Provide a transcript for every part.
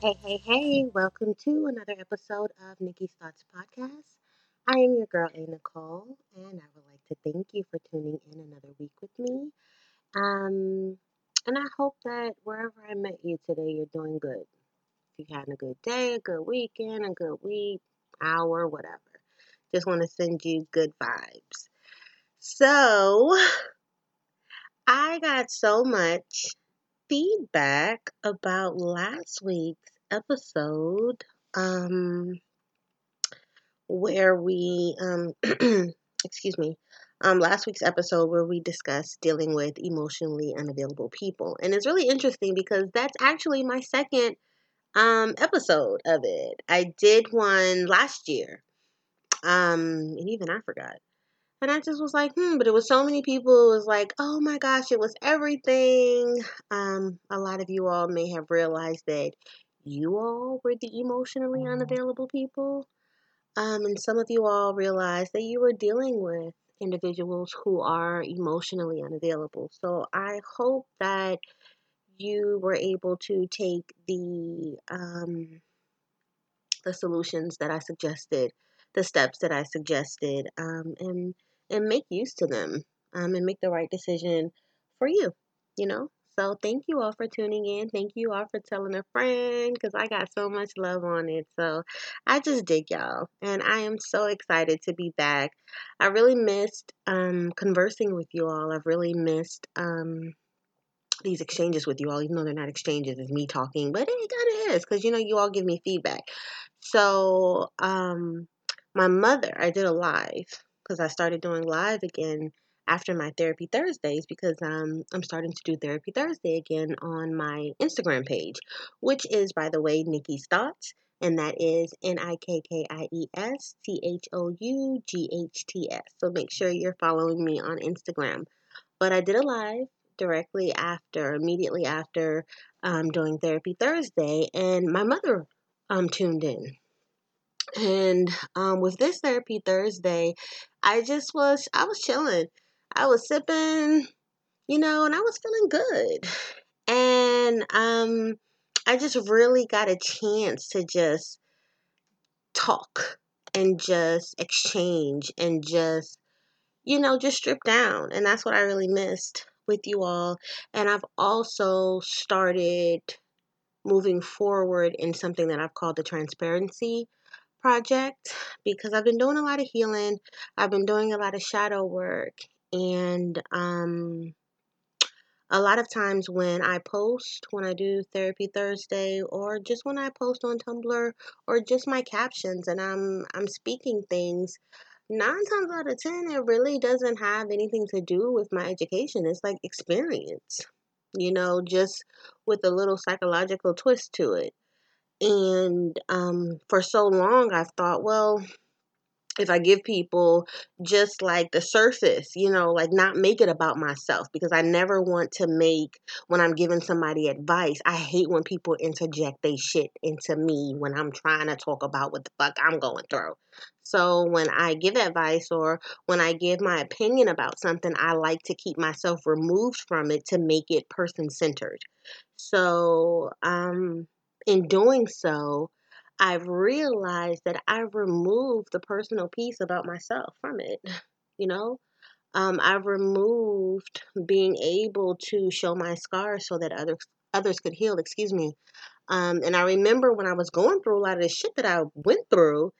Hey, hey, hey, welcome to another episode of Nikki's Thoughts Podcast. I am your girl, A. Nicole, and I would like to thank you for tuning in another week with me. Um, and I hope that wherever I met you today, you're doing good. If you're having a good day, a good weekend, a good week, hour, whatever. Just want to send you good vibes. So, I got so much feedback about last week's episode um where we um excuse me um last week's episode where we discussed dealing with emotionally unavailable people and it's really interesting because that's actually my second um episode of it i did one last year um and even i forgot and I just was like, hmm, but it was so many people. It was like, oh my gosh, it was everything. Um, a lot of you all may have realized that you all were the emotionally Mm-hmm. unavailable people. Um, and some of you all realized that you were dealing with individuals who are emotionally unavailable. So I hope that you were able to take the um, the solutions that I suggested, the steps that I suggested, um, and and make use to them, um, and make the right decision for you. You know. So thank you all for tuning in. Thank you all for telling a friend because I got so much love on it. So I just dig y'all, and I am so excited to be back. I really missed um, conversing with you all. I've really missed. Um, these exchanges with you all, even though they're not exchanges, it's me talking, but it kind of is because you know you all give me feedback. So, um, my mother, I did a live because I started doing live again after my therapy Thursdays because um, I'm starting to do therapy Thursday again on my Instagram page, which is, by the way, Nikki's Thoughts, and that is N I K K I E S T H O U G H T S. So make sure you're following me on Instagram. But I did a live directly after, immediately after um, doing therapy Thursday, and my mother um, tuned in. And um, with this therapy Thursday, I just was, I was chilling. I was sipping, you know, and I was feeling good. And um, I just really got a chance to just talk and just exchange and just, you know, just strip down. And that's what I really missed with you all. And I've also started moving forward in something that I've called the transparency project because I've been doing a lot of healing. I've been doing a lot of shadow work and um a lot of times when I post, when I do therapy Thursday or just when I post on Tumblr or just my captions and I'm I'm speaking things, nine times out of ten it really doesn't have anything to do with my education. It's like experience. You know, just with a little psychological twist to it. And um, for so long, I've thought, well, if I give people just like the surface, you know, like not make it about myself because I never want to make when I'm giving somebody advice. I hate when people interject they shit into me when I'm trying to talk about what the fuck I'm going through. So when I give advice or when I give my opinion about something, I like to keep myself removed from it to make it person centered. So, um, in doing so, I've realized that I've removed the personal piece about myself from it. You know, um, I've removed being able to show my scars so that others others could heal. Excuse me. Um, and I remember when I was going through a lot of the shit that I went through,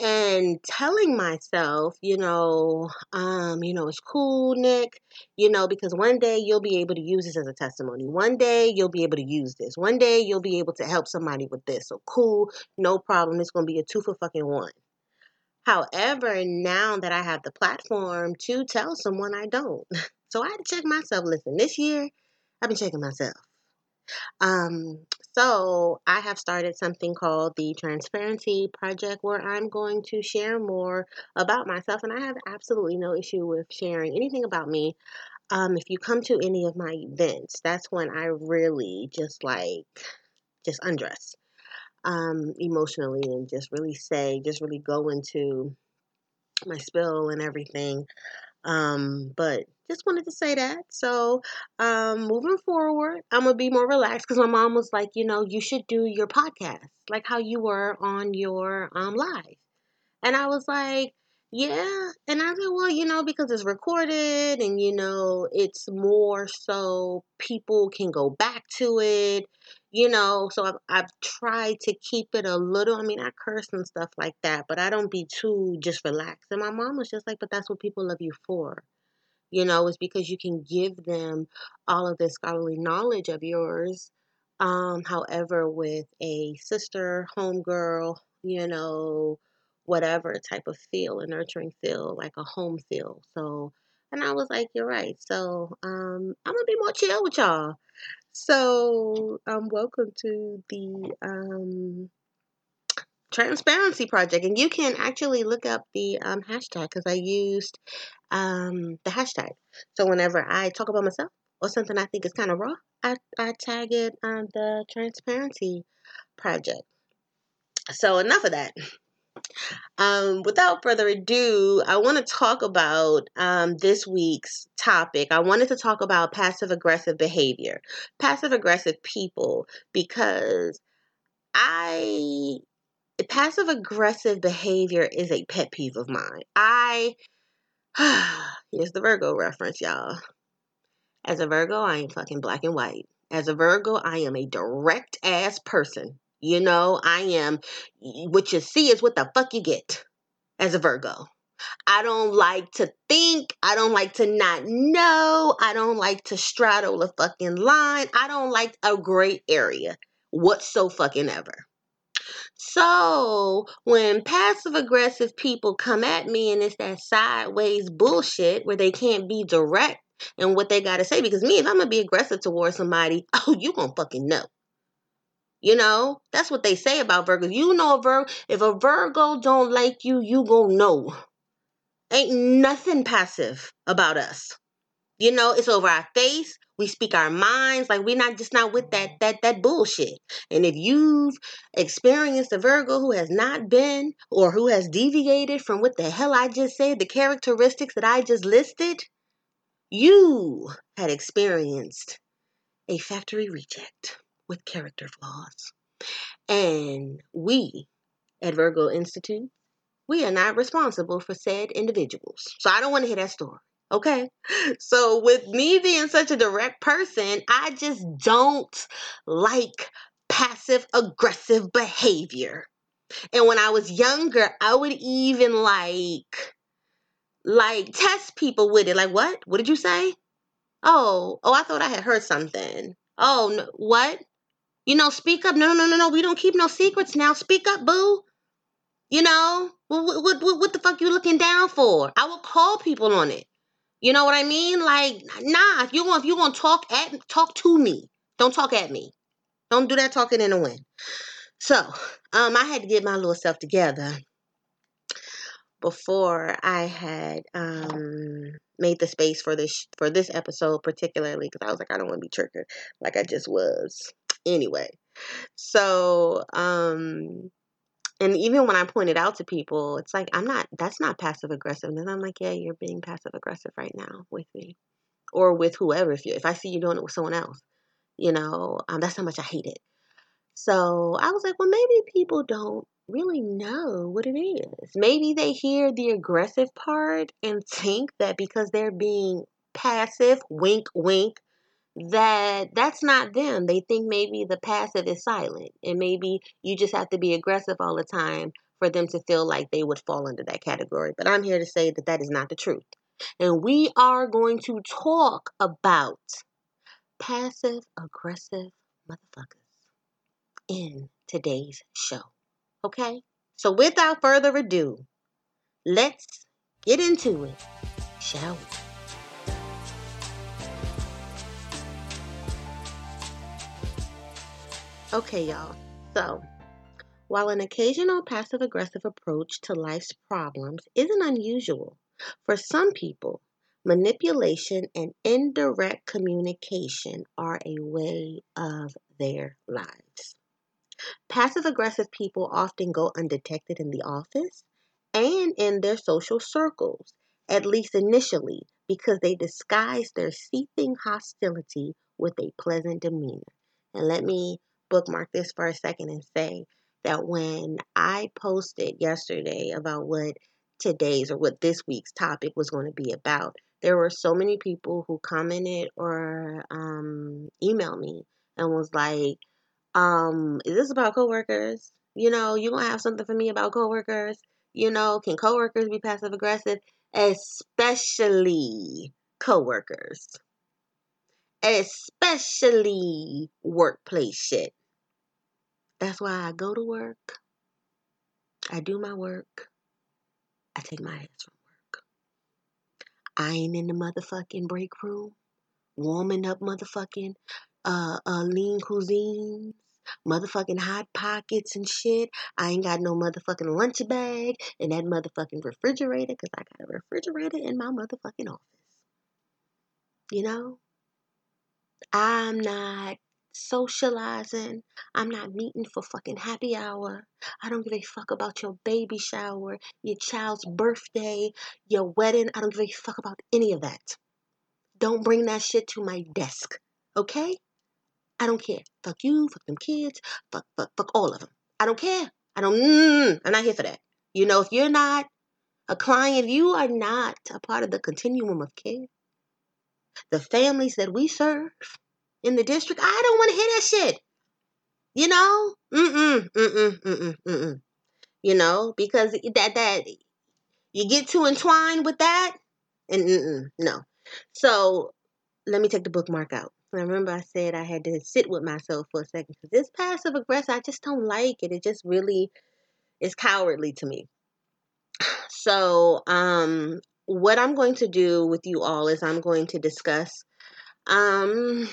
and telling myself, you know, um, you know, it's cool, Nick, you know, because one day you'll be able to use this as a testimony. One day you'll be able to use this. One day you'll be able to help somebody with this. So cool, no problem. It's gonna be a two for fucking one. However, now that I have the platform to tell someone I don't. So I had to check myself. Listen, this year I've been checking myself. Um, so I have started something called the Transparency Project where I'm going to share more about myself, and I have absolutely no issue with sharing anything about me. Um, if you come to any of my events, that's when I really just like just undress um, emotionally and just really say, just really go into my spill and everything. Um, but just wanted to say that. So, um, moving forward, I'm gonna be more relaxed because my mom was like, you know, you should do your podcast like how you were on your um live, and I was like, yeah, and I said, well, you know, because it's recorded and you know, it's more so people can go back to it, you know. So I've I've tried to keep it a little. I mean, I curse and stuff like that, but I don't be too just relaxed. And my mom was just like, but that's what people love you for you know, is because you can give them all of this scholarly knowledge of yours. Um, however, with a sister, homegirl, you know, whatever type of feel, a nurturing feel, like a home feel. So, and I was like, you're right. So, um, I'm gonna be more chill with y'all. So, um, welcome to the um transparency project and you can actually look up the um, hashtag because i used um, the hashtag. So whenever i talk about myself or something i think is kind of raw I, I tag it on the transparency project. So enough of that um, without further ado, I want to talk about um, this week's topic. I wanted to talk about passive aggressive behavior, passive aggressive people, because I passive aggressive behavior is a pet peeve of mine. I here's the Virgo reference, y'all. As a Virgo, I am fucking black and white. As a Virgo, I am a direct ass person. You know, I am what you see is what the fuck you get as a Virgo. I don't like to think. I don't like to not know. I don't like to straddle a fucking line. I don't like a gray area whatso fucking ever. So when passive aggressive people come at me and it's that sideways bullshit where they can't be direct and what they gotta say, because me, if I'm gonna be aggressive towards somebody, oh, you gonna fucking know. You know, that's what they say about Virgos. You know a Virgo, if a Virgo don't like you, you gonna know. Ain't nothing passive about us. You know, it's over our face. We speak our minds. Like we're not just not with that that that bullshit. And if you've experienced a Virgo who has not been or who has deviated from what the hell I just said, the characteristics that I just listed, you had experienced a factory reject with character flaws. And we at Virgo Institute, we are not responsible for said individuals. So I don't want to hear that story. Okay. So, with me being such a direct person, I just don't like passive aggressive behavior. And when I was younger, I would even like like test people with it. Like, what? What did you say? Oh, oh, I thought I had heard something. Oh, no, what? You know, speak up. No, no, no, no. We don't keep no secrets now. Speak up, boo. You know, what, what, what, what the fuck you looking down for? I will call people on it. You know what I mean? Like, nah, if you want if you want to talk at talk to me. Don't talk at me. Don't do that talking in the wind. So, um, I had to get my little self together before I had um made the space for this for this episode particularly because I was like I don't want to be triggered like I just was. Anyway, so um and even when I point it out to people, it's like I'm not that's not passive aggressive, aggressiveness. I'm like, yeah, you're being passive aggressive right now with me. Or with whoever if you if I see you doing it with someone else. You know, um, that's how much I hate it. So I was like, well maybe people don't really know what it is. Maybe they hear the aggressive part and think that because they're being passive, wink wink, that that's not them. They think maybe the passive is silent, and maybe you just have to be aggressive all the time for them to feel like they would fall into that category. But I'm here to say that that is not the truth. And we are going to talk about passive aggressive motherfuckers in today's show. Okay? So without further ado, let's get into it, shall we? Okay, y'all. So, while an occasional passive aggressive approach to life's problems isn't unusual, for some people, manipulation and indirect communication are a way of their lives. Passive aggressive people often go undetected in the office and in their social circles, at least initially, because they disguise their seething hostility with a pleasant demeanor. And let me bookmark this for a second and say that when I posted yesterday about what today's or what this week's topic was going to be about, there were so many people who commented or um, emailed me and was like, um, is this about coworkers? You know, you gonna have something for me about coworkers? You know, can coworkers be passive aggressive? Especially coworkers. Especially workplace shit. That's why I go to work. I do my work. I take my ass from work. I ain't in the motherfucking break room warming up motherfucking uh, uh lean cuisines, motherfucking hot pockets and shit. I ain't got no motherfucking lunch bag in that motherfucking refrigerator because I got a refrigerator in my motherfucking office. You know? I'm not socializing. I'm not meeting for fucking happy hour. I don't give a fuck about your baby shower, your child's birthday, your wedding. I don't give a fuck about any of that. Don't bring that shit to my desk. Okay? I don't care. Fuck you, fuck them kids, fuck, fuck, fuck all of them. I don't care. I don't, mm, I'm not here for that. You know, if you're not a client, you are not a part of the continuum of care. The families that we serve in the district, I don't want to hear that shit. You know? Mm-mm, mm-mm, mm-mm, mm-mm. You know, because that, that, you get too entwined with that, and mm-mm, no. So, let me take the bookmark out. I remember I said I had to sit with myself for a second because this passive aggressive, I just don't like it. It just really is cowardly to me. So, um, what I'm going to do with you all is I'm going to discuss um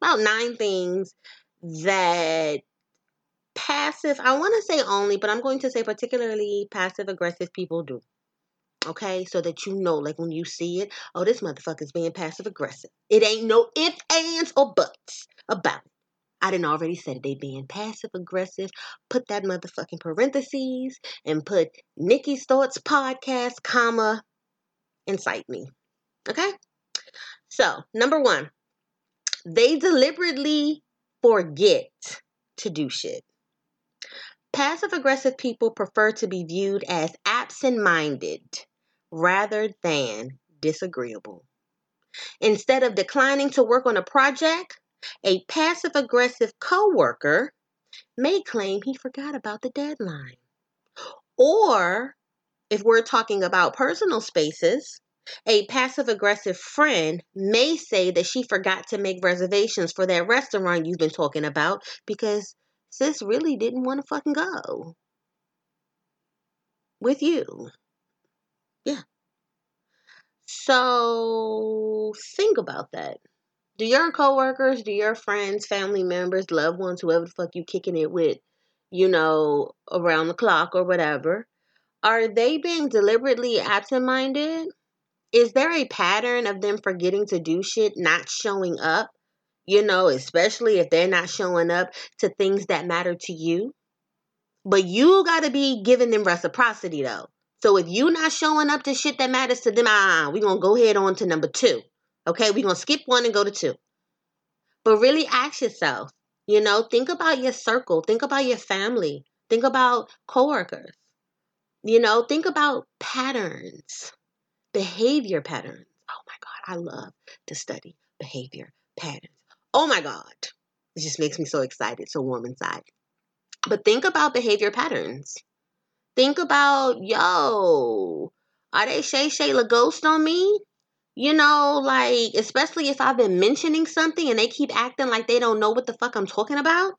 about nine things that passive, I want to say only, but I'm going to say particularly passive aggressive people do. Okay, so that you know, like when you see it, oh, this motherfucker's being passive aggressive. It ain't no ifs, ands, or buts about it. I didn't already said they being passive aggressive. Put that motherfucking parentheses and put Nikki's Thoughts podcast, comma, incite me. Okay? So, number one, they deliberately forget to do shit. Passive aggressive people prefer to be viewed as absent minded rather than disagreeable. Instead of declining to work on a project, a passive aggressive coworker may claim he forgot about the deadline. Or if we're talking about personal spaces, a passive aggressive friend may say that she forgot to make reservations for that restaurant you've been talking about because sis really didn't want to fucking go with you. Yeah. So think about that. Do your coworkers, do your friends, family members, loved ones, whoever the fuck you kicking it with, you know, around the clock or whatever, are they being deliberately absent minded? Is there a pattern of them forgetting to do shit, not showing up? You know, especially if they're not showing up to things that matter to you. But you got to be giving them reciprocity though. So if you not showing up to shit that matters to them, ah, we're gonna go ahead on to number two. Okay, we're gonna skip one and go to two. But really ask yourself, you know, think about your circle, think about your family, think about coworkers. You know, think about patterns, behavior patterns. Oh my God, I love to study behavior patterns. Oh my God. It just makes me so excited, so warm inside. But think about behavior patterns. Think about, yo, are they Shay Shay La Ghost on me? You know, like, especially if I've been mentioning something and they keep acting like they don't know what the fuck I'm talking about.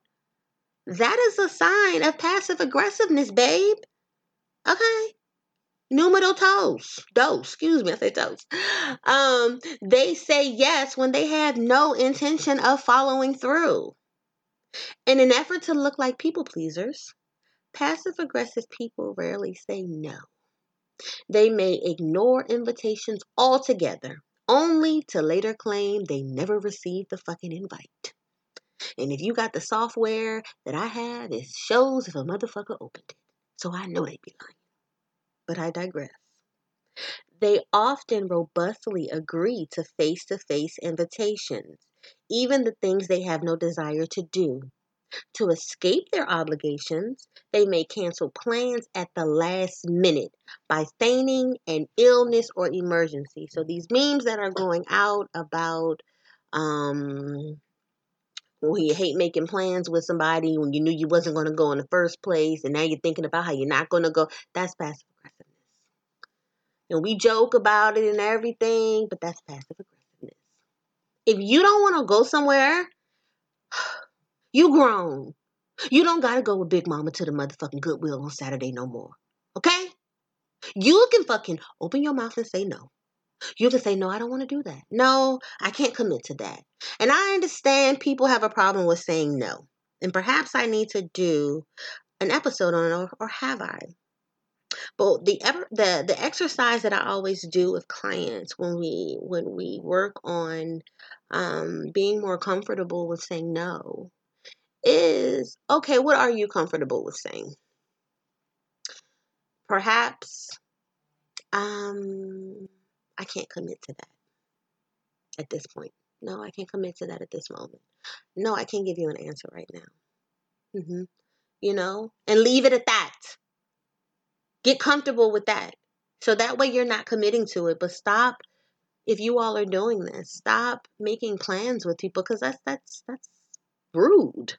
That is a sign of passive aggressiveness, babe. Okay. Numero dos. Dos. Excuse me, I say dos. Um, they say yes when they have no intention of following through. In an effort to look like people pleasers, Passive aggressive people rarely say no. They may ignore invitations altogether, only to later claim they never received the fucking invite. And if you got the software that I have, it shows if a motherfucker opened it. So I know they'd be lying. But I digress. They often robustly agree to face to face invitations, even the things they have no desire to do. To escape their obligations, they may cancel plans at the last minute by feigning an illness or emergency. So these memes that are going out about um well, you hate making plans with somebody when you knew you wasn't going to go in the first place, and now you're thinking about how you're not going to go. That's passive aggressiveness. And we joke about it and everything, but that's passive aggressiveness. If you don't want to go somewhere, you grown. You don't gotta go with Big Mama to the motherfucking Goodwill on Saturday no more. Okay? You can fucking open your mouth and say no. You can say, no, I don't want to do that. No, I can't commit to that. And I understand people have a problem with saying no. And perhaps I need to do an episode on it, or, or have I? But the ever the the exercise that I always do with clients when we when we work on um, being more comfortable with saying no is okay. What are you comfortable with saying? Perhaps um, I can't commit to that at this point. No, I can't commit to that at this moment. No, I can't give you an answer right now. Mm-hmm. You know, and leave it at that. Get comfortable with that. So that way you're not committing to it. But stop if you all are doing this. Stop making plans with people because that's that's that's rude.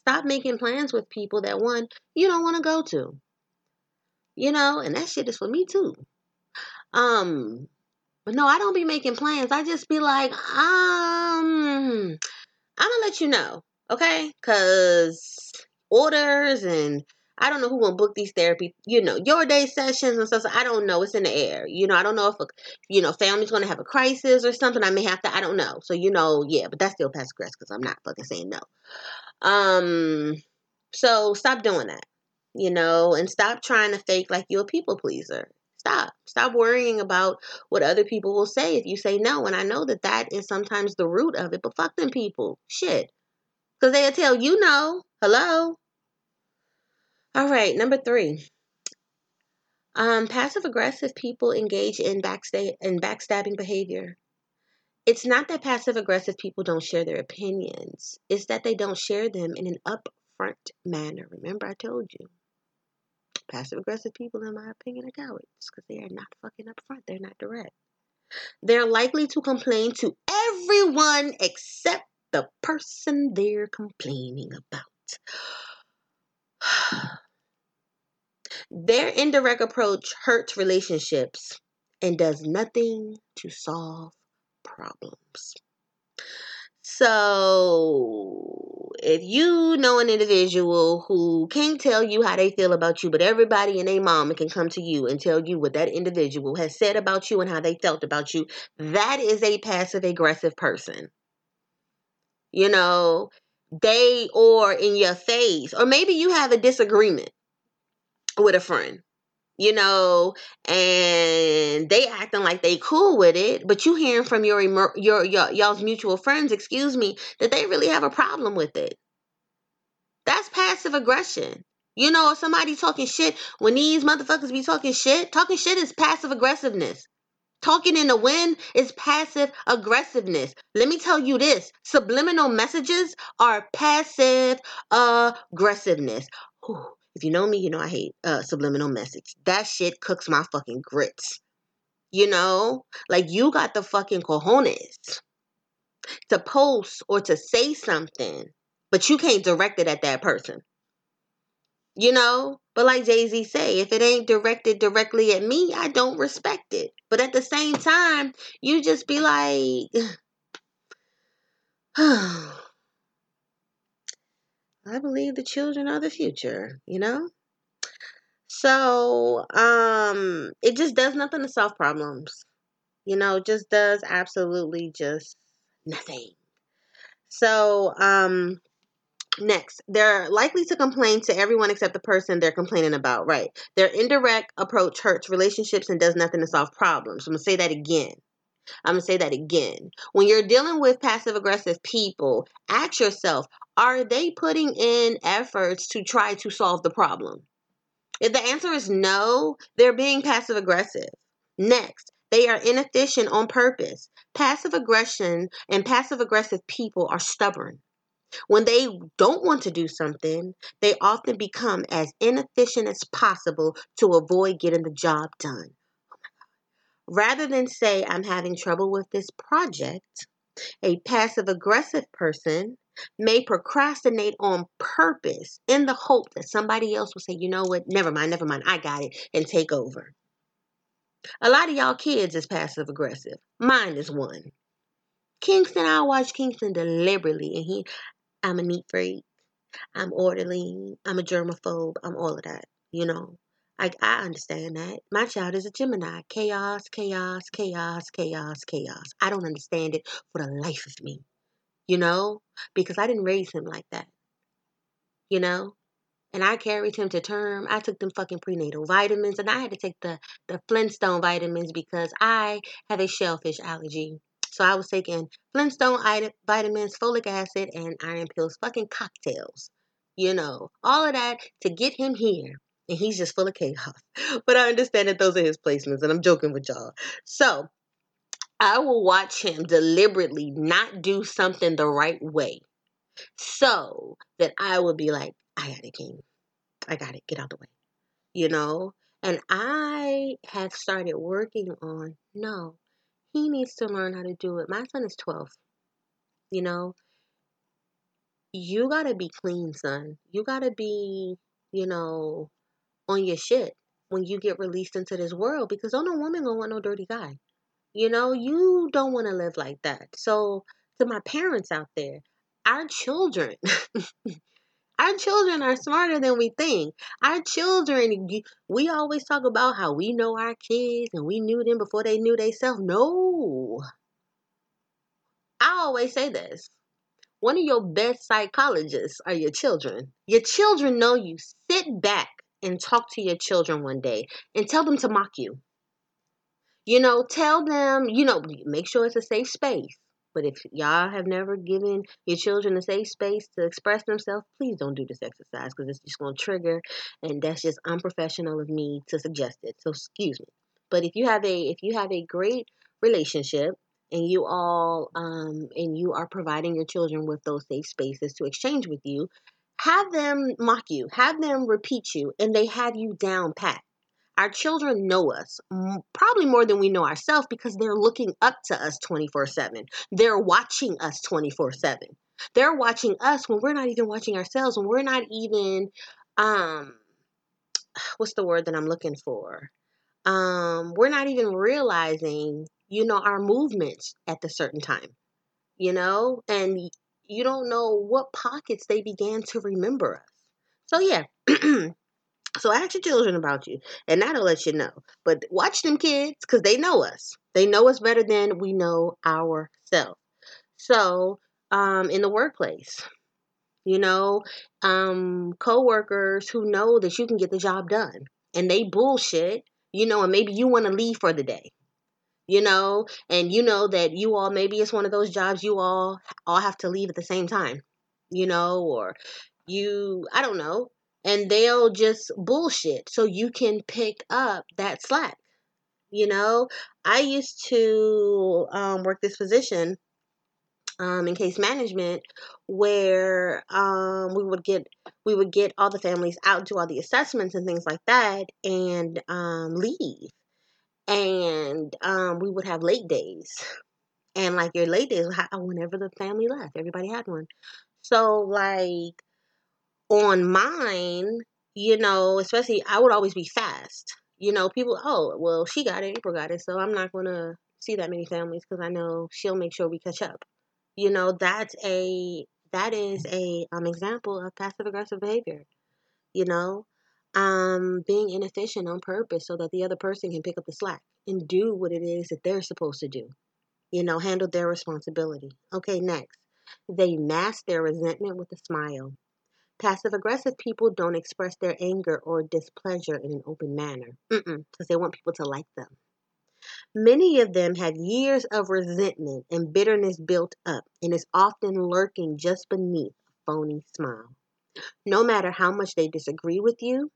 Stop making plans with people that one you don't want to go to. You know, and that shit is for me too. Um, but no, I don't be making plans. I just be like, um, I'm gonna let you know, okay? Cause orders and I don't know who gonna book these therapy, you know, your day sessions and stuff. So I don't know. It's in the air. You know, I don't know if a, you know, family's gonna have a crisis or something. I may have to. I don't know. So you know, yeah, but that's still past aggressive because I'm not fucking saying no. Um, so stop doing that. You know, and stop trying to fake like you're a people pleaser. Stop. Stop worrying about what other people will say if you say no. And I know that that is sometimes the root of it, but fuck them people. Shit. Because they'll tell you no. Hello? All right, number three. Um, passive aggressive people engage in backstab in backstabbing behavior. It's not that passive aggressive people don't share their opinions. It's that they don't share them in an upfront manner. Remember I told you. Passive aggressive people, in my opinion, are cowards because they are not fucking upfront. They're not direct. They're likely to complain to everyone except the person they're complaining about. Their indirect approach hurts relationships and does nothing to solve problems. So, if you know an individual who can't tell you how they feel about you, but everybody and their mama can come to you and tell you what that individual has said about you and how they felt about you, that is a passive aggressive person. You know, they or in your face, or maybe you have a disagreement with a friend you know, and they acting like they cool with it, but you hearing from your your, your y'all's mutual friends, excuse me, that they really have a problem with it. That's passive aggression. You know, if somebody talking shit, when these motherfuckers be talking shit, talking shit is passive aggressiveness. Talking in the wind is passive aggressiveness. Let me tell you this subliminal messages are passive aggressiveness. If you know me, you know I hate uh, subliminal message. That shit cooks my fucking grits. You know? Like you got the fucking cojones to post or to say something, but you can't direct it at that person. You know? But like Jay-Z say, if it ain't directed directly at me, I don't respect it. But at the same time, you just be like I believe the children are the future, you know? So, um, it just does nothing to solve problems. You know, just does absolutely just nothing. So, um, next, they're likely to complain to everyone except the person they're complaining about, right? Their indirect approach hurts relationships and does nothing to solve problems. I'm to say that again. I'm to say that again. When you're dealing with passive aggressive people, ask yourself are they putting in efforts to try to solve the problem? If the answer is no, they're being passive aggressive. Next, they are inefficient on purpose. Passive aggression and passive aggressive people are stubborn. When they don't want to do something, they often become as inefficient as possible to avoid getting the job done. Rather than say, I'm having trouble with this project, a passive aggressive person may procrastinate on purpose in the hope that somebody else will say, you know what, never mind, never mind, I got it, and take over. A lot of y'all kids is passive aggressive. Mine is one. Kingston, I watch Kingston deliberately, and he, I'm a neat freak. I'm orderly. I'm a germaphobe. I'm all of that. You know, I, I understand that. My child is a Gemini. Chaos, chaos, chaos, chaos, chaos. I don't understand it for the life of me. You know, because I didn't raise him like that. You know, and I carried him to term. I took them fucking prenatal vitamins, and I had to take the the Flintstone vitamins because I have a shellfish allergy. So I was taking Flintstone vitamins, folic acid, and iron pills, fucking cocktails. You know, all of that to get him here. And he's just full of chaos. But I understand that those are his placements, and I'm joking with y'all. So I will watch him deliberately not do something the right way so that I will be like, I got it, King. I got it. Get out the way. You know? And I have started working on no, he needs to learn how to do it. My son is 12. You know? You got to be clean, son. You got to be, you know, on your shit when you get released into this world because no woman gonna want no dirty guy. You know, you don't want to live like that. So, to my parents out there, our children Our children are smarter than we think. Our children, we always talk about how we know our kids and we knew them before they knew themselves. No. I always say this. One of your best psychologists are your children. Your children know you. Sit back and talk to your children one day and tell them to mock you. You know, tell them, you know, make sure it's a safe space. But if y'all have never given your children a safe space to express themselves, please don't do this exercise because it's just going to trigger, and that's just unprofessional of me to suggest it. So excuse me. But if you have a if you have a great relationship and you all um, and you are providing your children with those safe spaces to exchange with you, have them mock you, have them repeat you, and they have you down pat. Our children know us probably more than we know ourselves because they're looking up to us 24 7. They're watching us 24 7. They're watching us when we're not even watching ourselves, when we're not even, um, what's the word that I'm looking for? Um, we're not even realizing, you know, our movements at the certain time, you know, and you don't know what pockets they began to remember us. So, yeah. So ask your children about you, and that'll let you know. But watch them kids because they know us. They know us better than we know ourselves. So, um, in the workplace, you know, um, coworkers who know that you can get the job done, and they bullshit, you know, and maybe you want to leave for the day, you know, and you know that you all maybe it's one of those jobs you all all have to leave at the same time, you know, or you I don't know and they'll just bullshit so you can pick up that slack. You know, I used to um, work this position um, in case management where um, we would get we would get all the families out do all the assessments and things like that and um, leave. And um, we would have late days. And like your late days whenever the family left. Everybody had one. So like on mine, you know, especially I would always be fast. You know, people, oh, well, she got it, April got it, so I'm not going to see that many families because I know she'll make sure we catch up. You know, that's a that is a um example of passive aggressive behavior. You know, um being inefficient on purpose so that the other person can pick up the slack and do what it is that they're supposed to do. You know, handle their responsibility. Okay, next. They mask their resentment with a smile. Passive aggressive people don't express their anger or displeasure in an open manner because they want people to like them. Many of them have years of resentment and bitterness built up and is often lurking just beneath a phony smile. No matter how much they disagree with you,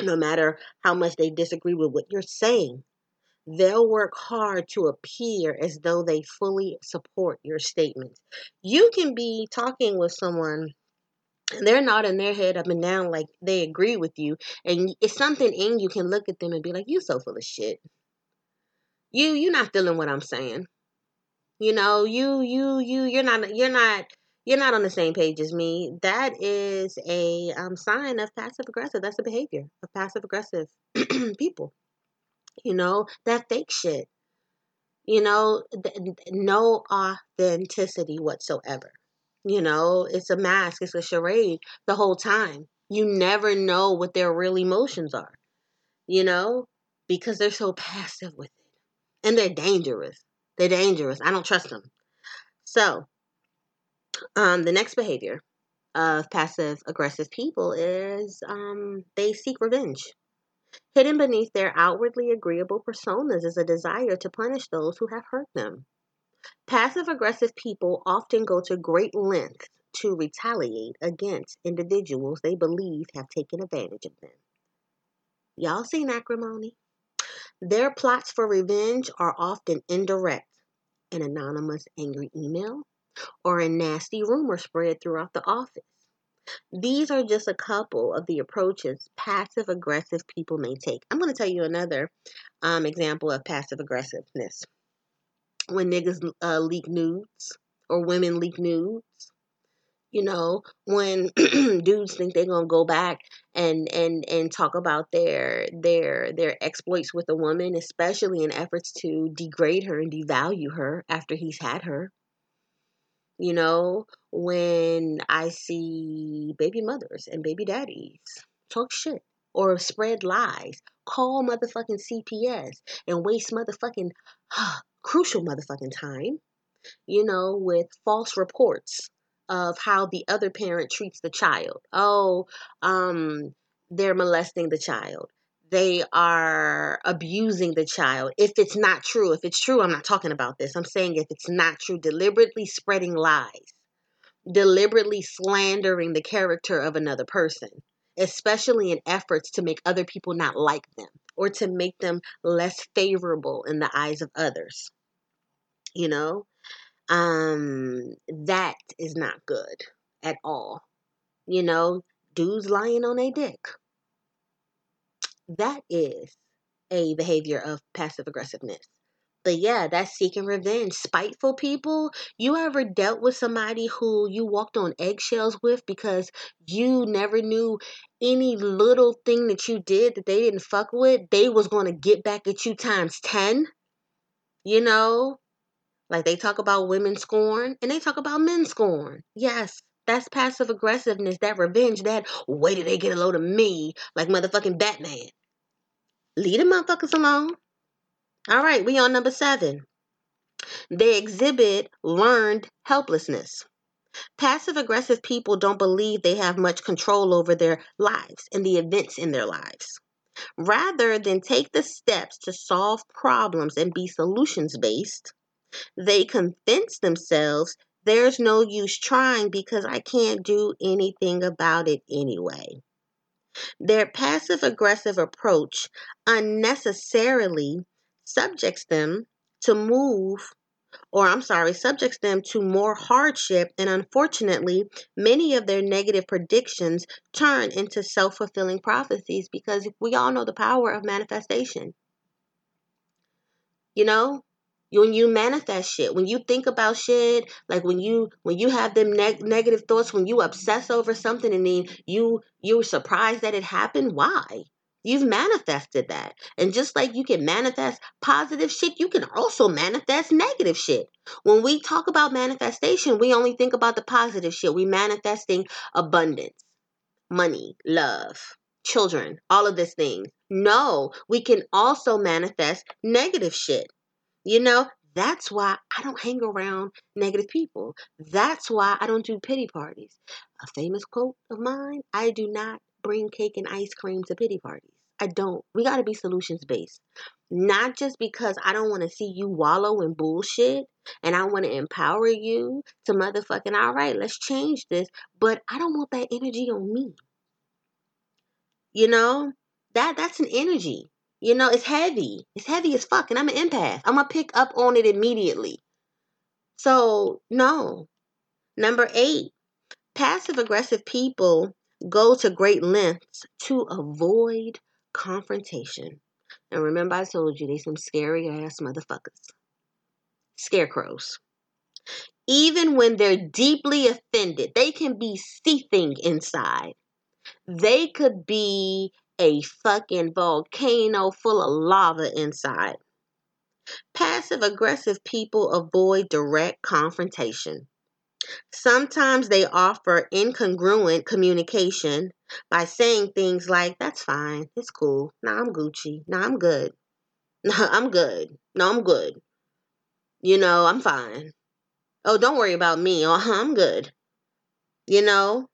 no matter how much they disagree with what you're saying, they'll work hard to appear as though they fully support your statements. You can be talking with someone they're nodding their head up and down like they agree with you, and it's something in you can look at them and be like, "You so full of shit. You you're not feeling what I'm saying. You know, you you you you're not you're not you're not on the same page as me. That is a um, sign of passive aggressive. That's a behavior of passive aggressive people. You know, that fake shit. You know, th- no authenticity whatsoever. You know, it's a mask, it's a charade the whole time. You never know what their real emotions are, you know, because they're so passive with it. And they're dangerous. They're dangerous. I don't trust them. So, um, the next behavior of passive aggressive people is um, they seek revenge. Hidden beneath their outwardly agreeable personas is a desire to punish those who have hurt them. Passive aggressive people often go to great lengths to retaliate against individuals they believe have taken advantage of them. Y'all seen acrimony? Their plots for revenge are often indirect an anonymous angry email or a nasty rumor spread throughout the office. These are just a couple of the approaches passive aggressive people may take. I'm going to tell you another um, example of passive aggressiveness. When niggas uh, leak nudes or women leak nudes, you know, when dudes think they're gonna go back and and and talk about their their their exploits with a woman, especially in efforts to degrade her and devalue her after he's had her. You know, when I see baby mothers and baby daddies talk shit or spread lies, call motherfucking CPS and waste motherfucking crucial motherfucking time, you know, with false reports of how the other parent treats the child. Oh, um, they're molesting the child they are abusing the child. If it's not true, if it's true, I'm not talking about this. I'm saying if it's not true, deliberately spreading lies, deliberately slandering the character of another person, especially in efforts to make other people not like them or to make them less favorable in the eyes of others. You know, um, that is not good at all. You know, dudes lying on a dick that is a behavior of passive aggressiveness. But yeah, that's seeking revenge. Spiteful people. You ever dealt with somebody who you walked on eggshells with because you never knew any little thing that you did that they didn't fuck with, they was going to get back at you times 10? You know? Like they talk about women scorn and they talk about men scorn. Yes, that's passive aggressiveness, that revenge, that wait till they get a load of me, like motherfucking Batman. Leave the motherfuckers alone. All right, we on number seven. They exhibit learned helplessness. Passive aggressive people don't believe they have much control over their lives and the events in their lives. Rather than take the steps to solve problems and be solutions based, they convince themselves there's no use trying because I can't do anything about it anyway. Their passive aggressive approach unnecessarily subjects them to move or I'm sorry, subjects them to more hardship, and unfortunately, many of their negative predictions turn into self fulfilling prophecies because we all know the power of manifestation. You know, when you manifest shit when you think about shit like when you when you have them neg- negative thoughts when you obsess over something and then you you're surprised that it happened why you've manifested that and just like you can manifest positive shit you can also manifest negative shit when we talk about manifestation we only think about the positive shit we manifesting abundance money love children all of this things no we can also manifest negative shit you know, that's why I don't hang around negative people. That's why I don't do pity parties. A famous quote of mine I do not bring cake and ice cream to pity parties. I don't. We got to be solutions based. Not just because I don't want to see you wallow in bullshit and I want to empower you to motherfucking, all right, let's change this. But I don't want that energy on me. You know, that that's an energy. You know, it's heavy. It's heavy as fuck, and I'm an empath. I'm gonna pick up on it immediately. So, no. Number eight, passive aggressive people go to great lengths to avoid confrontation. And remember, I told you they some scary ass motherfuckers. Scarecrows. Even when they're deeply offended, they can be seething inside. They could be a fucking volcano full of lava inside. Passive aggressive people avoid direct confrontation. Sometimes they offer incongruent communication by saying things like, That's fine, it's cool, nah, I'm Gucci, nah, I'm good, nah, I'm good, no, I'm good, you know, I'm fine. Oh, don't worry about me, oh, I'm good, you know,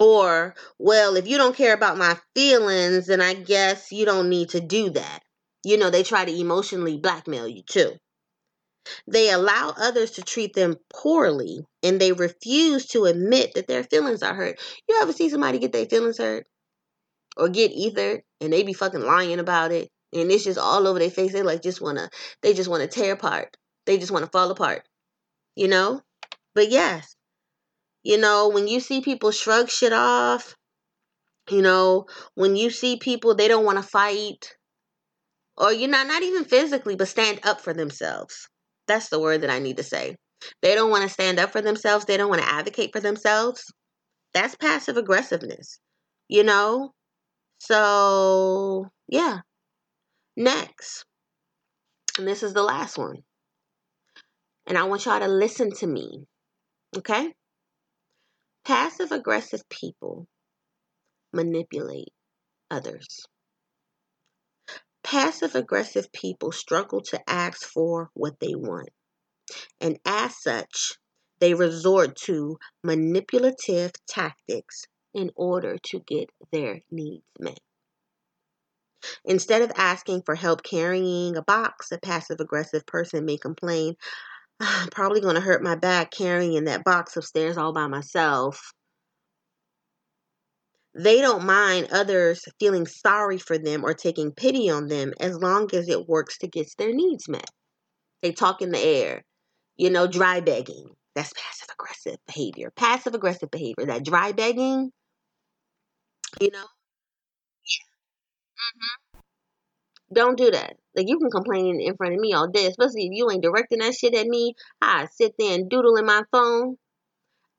or, well, if you don't care about my feelings, then I guess you don't need to do that. You know, they try to emotionally blackmail you too. They allow others to treat them poorly and they refuse to admit that their feelings are hurt. You ever see somebody get their feelings hurt or get ethered and they be fucking lying about it and it's just all over their face. They like just wanna they just wanna tear apart. They just wanna fall apart. You know? But yes, you know, when you see people shrug shit off, you know, when you see people they don't want to fight, or you're not not even physically, but stand up for themselves. That's the word that I need to say. They don't want to stand up for themselves. They don't want to advocate for themselves. That's passive aggressiveness, you know? So, yeah. Next, and this is the last one. And I want y'all to listen to me, okay? Passive aggressive people manipulate others. Passive aggressive people struggle to ask for what they want. And as such, they resort to manipulative tactics in order to get their needs met. Instead of asking for help carrying a box, a passive aggressive person may complain, ah, I'm probably going to hurt my back carrying that box upstairs all by myself. They don't mind others feeling sorry for them or taking pity on them as long as it works to get their needs met. They talk in the air, you know, dry begging. That's passive aggressive behavior. Passive aggressive behavior, that dry begging, you know. Mm-hmm. Don't do that. Like you can complain in front of me all day, especially if you ain't directing that shit at me. I sit there and doodle in my phone.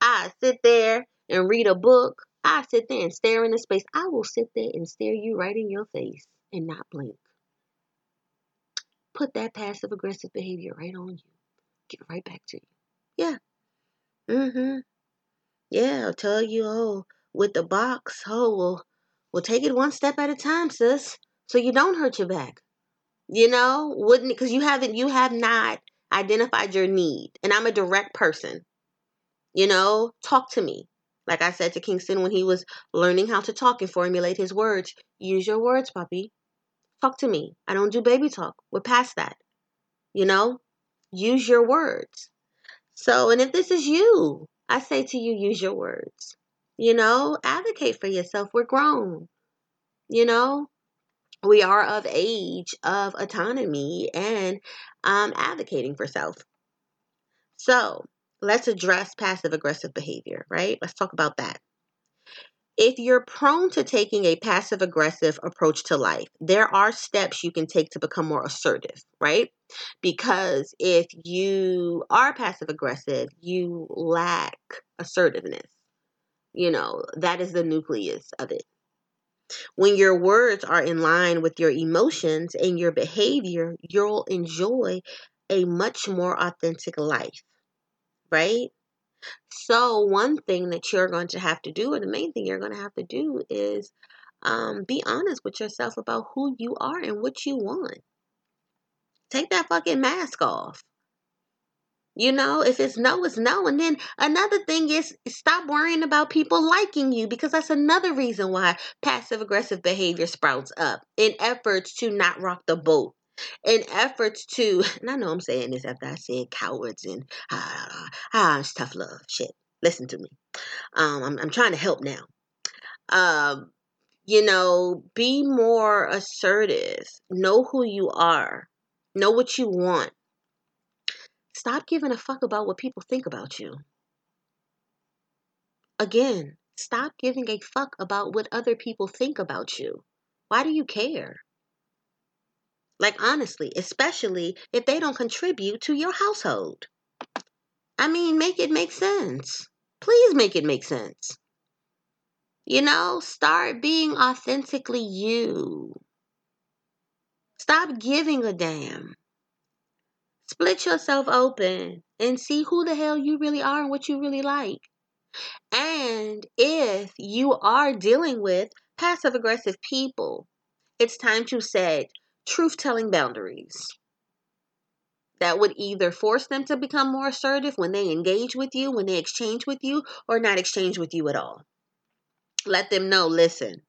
I sit there and read a book. I sit there and stare into space. I will sit there and stare you right in your face and not blink. Put that passive aggressive behavior right on you. Get right back to you. Yeah. Mm-hmm. Yeah, I'll tell you, oh, with the box, oh, well, we'll take it one step at a time, sis. So you don't hurt your back. You know, wouldn't because you haven't you have not identified your need. And I'm a direct person. You know, talk to me. Like I said to Kingston when he was learning how to talk and formulate his words, use your words, puppy. Talk to me. I don't do baby talk. We're past that. You know, use your words. So, and if this is you, I say to you, use your words. You know, advocate for yourself. We're grown. You know, we are of age of autonomy and um, advocating for self. So let's address passive aggressive behavior, right? Let's talk about that. If you're prone to taking a passive aggressive approach to life, there are steps you can take to become more assertive, right? Because if you are passive aggressive, you lack assertiveness. You know, that is the nucleus of it. When your words are in line with your emotions and your behavior, you'll enjoy a much more authentic life, right? So, one thing that you're going to have to do, or the main thing you're going to have to do, is um, be honest with yourself about who you are and what you want. Take that fucking mask off. You know, if it's no, it's no. And then another thing is stop worrying about people liking you because that's another reason why passive aggressive behavior sprouts up in efforts to not rock the boat. In efforts to, and I know I'm saying this after I said cowards and ah, ah, ah it's tough love. Shit. Listen to me. Um, I'm, I'm trying to help now. Um, You know, be more assertive. Know who you are. Know what you want. Stop giving a fuck about what people think about you. Again, stop giving a fuck about what other people think about you. Why do you care? Like, honestly, especially if they don't contribute to your household. I mean, make it make sense. Please make it make sense. You know, start being authentically you. Stop giving a damn. Split yourself open and see who the hell you really are and what you really like. And if you are dealing with passive aggressive people, it's time to set truth telling boundaries that would either force them to become more assertive when they engage with you, when they exchange with you, or not exchange with you at all. Let them know, listen,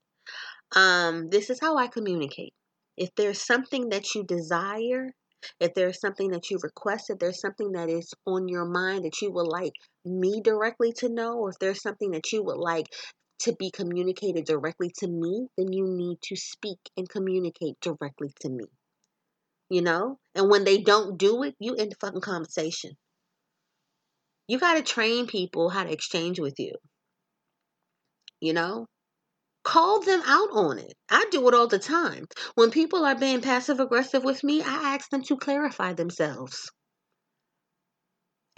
um, this is how I communicate. If there's something that you desire, if there's something that you request, if there's something that is on your mind that you would like me directly to know, or if there's something that you would like to be communicated directly to me, then you need to speak and communicate directly to me. You know? And when they don't do it, you end the fucking conversation. You got to train people how to exchange with you. You know? Call them out on it. I do it all the time. When people are being passive aggressive with me, I ask them to clarify themselves.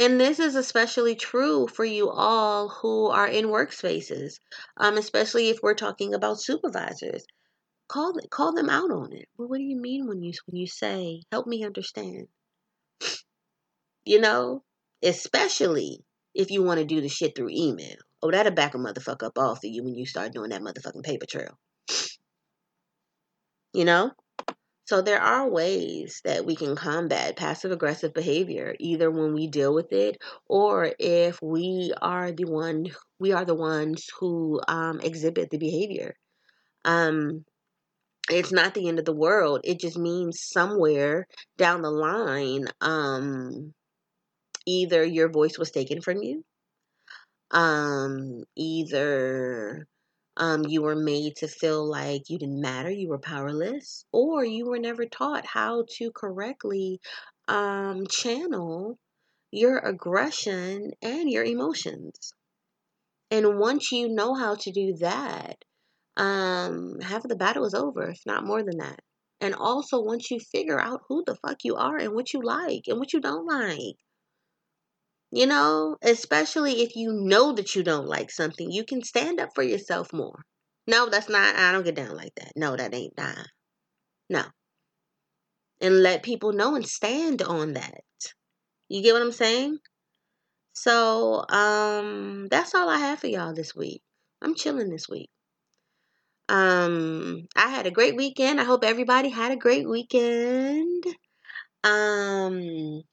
And this is especially true for you all who are in workspaces, um, especially if we're talking about supervisors. Call call them out on it. Well, what do you mean when you when you say, "Help me understand"? You know, especially if you want to do the shit through email. Oh, that'll back a motherfucker up off of you when you start doing that motherfucking paper trail. You know? So there are ways that we can combat passive aggressive behavior, either when we deal with it or if we are the one we are the ones who um, exhibit the behavior. Um, it's not the end of the world. It just means somewhere down the line, um, either your voice was taken from you, um, either um, you were made to feel like you didn't matter, you were powerless, or you were never taught how to correctly um, channel your aggression and your emotions. And once you know how to do that, um, half of the battle is over, if not more than that. And also, once you figure out who the fuck you are and what you like and what you don't like, you know, especially if you know that you don't like something, you can stand up for yourself more. No, that's not, I don't get down like that. No, that ain't nah. No. And let people know and stand on that. You get what I'm saying? So, um, that's all I have for y'all this week. I'm chilling this week. Um, I had a great weekend. I hope everybody had a great weekend. Um,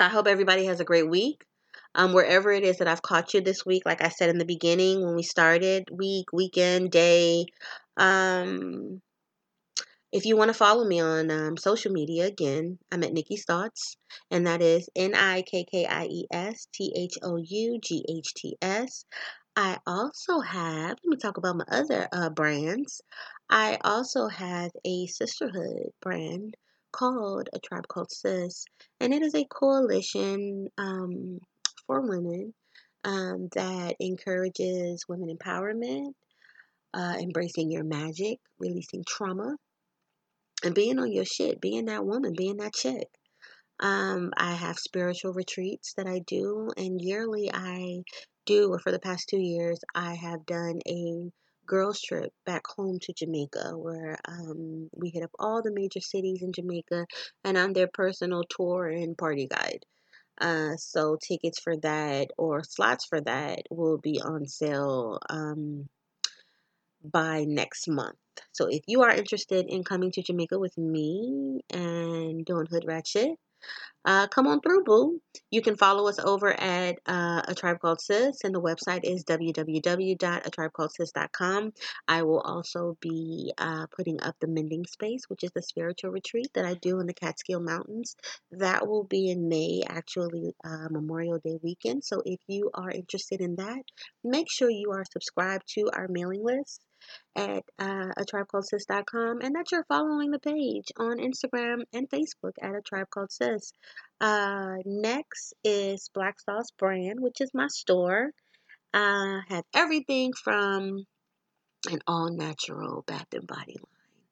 I hope everybody has a great week. Um, wherever it is that I've caught you this week, like I said in the beginning when we started, week, weekend, day. Um, if you want to follow me on um, social media, again, I'm at Nikki's Thoughts, and that is N I K K I E S T H O U G H T S. I also have, let me talk about my other uh, brands. I also have a sisterhood brand called A Tribe Called Sis, and it is a coalition um, for women um, that encourages women empowerment, uh, embracing your magic, releasing trauma, and being on your shit, being that woman, being that chick. Um, I have spiritual retreats that I do, and yearly I do, or for the past two years, I have done a girls trip back home to Jamaica where um, we hit up all the major cities in Jamaica and I'm their personal tour and party guide. Uh, so tickets for that or slots for that will be on sale um, by next month. So if you are interested in coming to Jamaica with me and doing hood rat shit, uh, come on through, boo. You can follow us over at uh, A Tribe Called Sis, and the website is www.atribecalledsis.com. I will also be uh, putting up the Mending Space, which is the spiritual retreat that I do in the Catskill Mountains. That will be in May, actually, uh, Memorial Day weekend. So if you are interested in that, make sure you are subscribed to our mailing list at uh, a tribe called sis.com and that you're following the page on Instagram and Facebook at a tribe called sis. Uh, next is Black Sauce Brand, which is my store. I uh, have everything from an all natural bath and body line,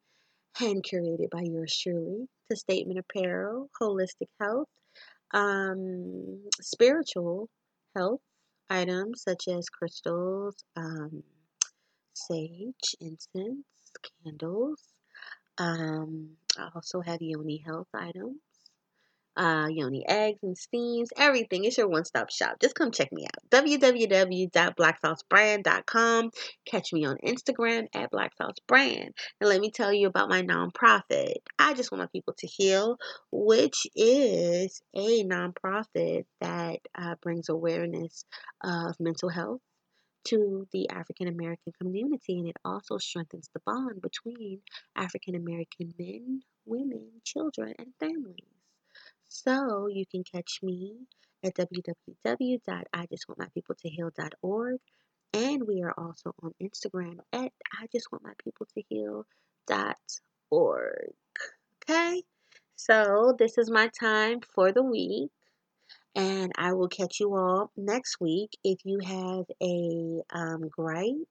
hand curated by yours truly, to statement apparel, holistic health, um, spiritual health items such as crystals, um, sage, incense, candles. Um, I also have yoni health items uh, Yoni eggs and steams, everything. It's your one stop shop. Just come check me out. www.blacksaucebrand.com. Catch me on Instagram at blacksaucebrand. And let me tell you about my nonprofit. I just want my people to heal, which is a nonprofit that uh, brings awareness of mental health to the African American community, and it also strengthens the bond between African American men, women, children, and families. So you can catch me at www.ijustwantmypeopletoheal.org. And we are also on Instagram at I just want my people to heal.org. Okay? So this is my time for the week. And I will catch you all next week. If you have a um, gripe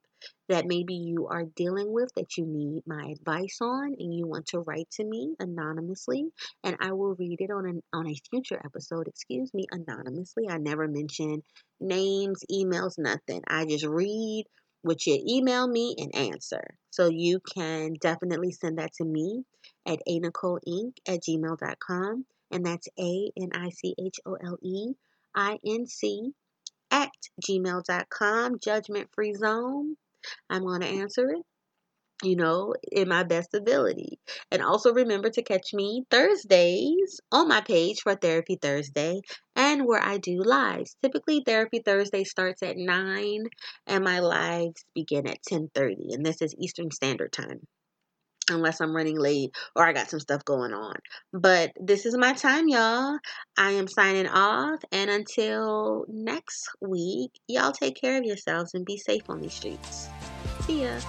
that maybe you are dealing with that you need my advice on and you want to write to me anonymously and I will read it on an on a future episode, excuse me, anonymously. I never mention names, emails, nothing. I just read what you email me and answer. So you can definitely send that to me at a nichole inc at gmail.com and that's a n i c h o l e i n c at gmail.com judgment free zone I'm going to answer it you know, in my best ability. And also remember to catch me Thursdays on my page for Therapy Thursday and where I do lives. Typically Therapy Thursday starts at 9 and my lives begin at 10:30 and this is Eastern Standard Time. Unless I'm running late or I got some stuff going on. But this is my time, y'all. I am signing off. And until next week, y'all take care of yourselves and be safe on these streets. See ya.